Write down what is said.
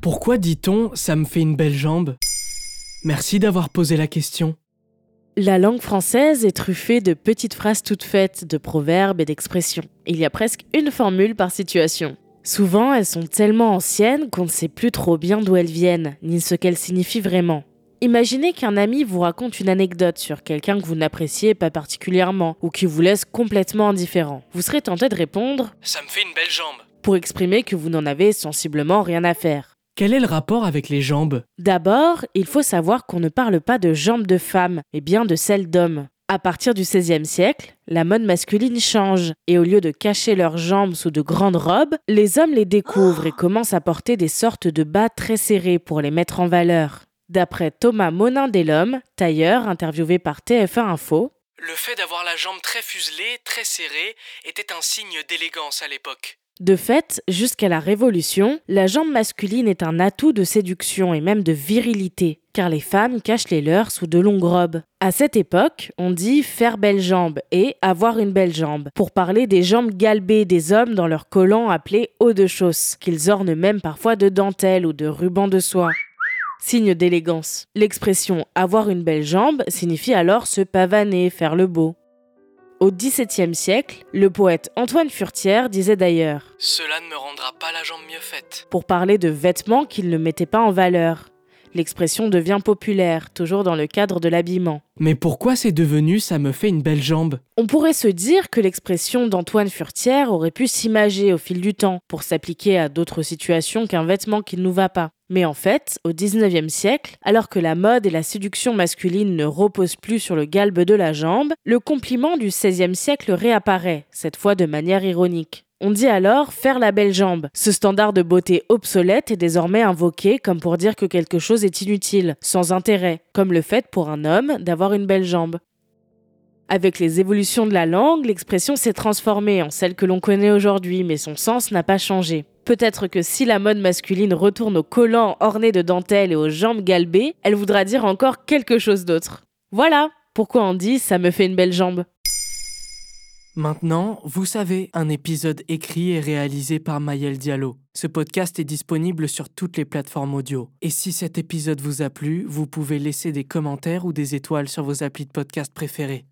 Pourquoi dit-on ça me fait une belle jambe? Merci d'avoir posé la question. La langue française est truffée de petites phrases toutes faites, de proverbes et d'expressions. Il y a presque une formule par situation. Souvent, elles sont tellement anciennes qu'on ne sait plus trop bien d'où elles viennent, ni ce qu'elles signifient vraiment. Imaginez qu'un ami vous raconte une anecdote sur quelqu'un que vous n'appréciez pas particulièrement ou qui vous laisse complètement indifférent. Vous serez tenté de répondre Ça me fait une belle jambe. pour exprimer que vous n'en avez sensiblement rien à faire. Quel est le rapport avec les jambes? D'abord, il faut savoir qu'on ne parle pas de jambes de femmes, mais bien de celles d'hommes. À partir du XVIe siècle, la mode masculine change, et au lieu de cacher leurs jambes sous de grandes robes, les hommes les découvrent et commencent à porter des sortes de bas très serrés pour les mettre en valeur. D'après Thomas Monin Delhomme, tailleur interviewé par TF1 Info, Le fait d'avoir la jambe très fuselée, très serrée, était un signe d'élégance à l'époque. De fait, jusqu'à la Révolution, la jambe masculine est un atout de séduction et même de virilité, car les femmes cachent les leurs sous de longues robes. À cette époque, on dit faire belle jambe et avoir une belle jambe, pour parler des jambes galbées des hommes dans leurs collants appelés hauts de chausse, qu'ils ornent même parfois de dentelle ou de rubans de soie. Signe d'élégance. L'expression avoir une belle jambe signifie alors se pavaner, faire le beau. Au XVIIe siècle, le poète Antoine Furtière disait d'ailleurs Cela ne me rendra pas la jambe mieux faite. pour parler de vêtements qu'il ne mettait pas en valeur. L'expression devient populaire, toujours dans le cadre de l'habillement. Mais pourquoi c'est devenu ça me fait une belle jambe On pourrait se dire que l'expression d'Antoine Furtière aurait pu s'imager au fil du temps pour s'appliquer à d'autres situations qu'un vêtement qui ne nous va pas. Mais en fait, au 19e siècle, alors que la mode et la séduction masculine ne reposent plus sur le galbe de la jambe, le compliment du 16e siècle réapparaît, cette fois de manière ironique. On dit alors faire la belle jambe. Ce standard de beauté obsolète est désormais invoqué comme pour dire que quelque chose est inutile, sans intérêt, comme le fait pour un homme d'avoir une belle jambe. Avec les évolutions de la langue, l'expression s'est transformée en celle que l'on connaît aujourd'hui, mais son sens n'a pas changé. Peut-être que si la mode masculine retourne aux collants ornés de dentelles et aux jambes galbées, elle voudra dire encore quelque chose d'autre. Voilà pourquoi on dit ça me fait une belle jambe. Maintenant, vous savez, un épisode écrit et réalisé par Maël Diallo. Ce podcast est disponible sur toutes les plateformes audio. Et si cet épisode vous a plu, vous pouvez laisser des commentaires ou des étoiles sur vos applis de podcast préférés.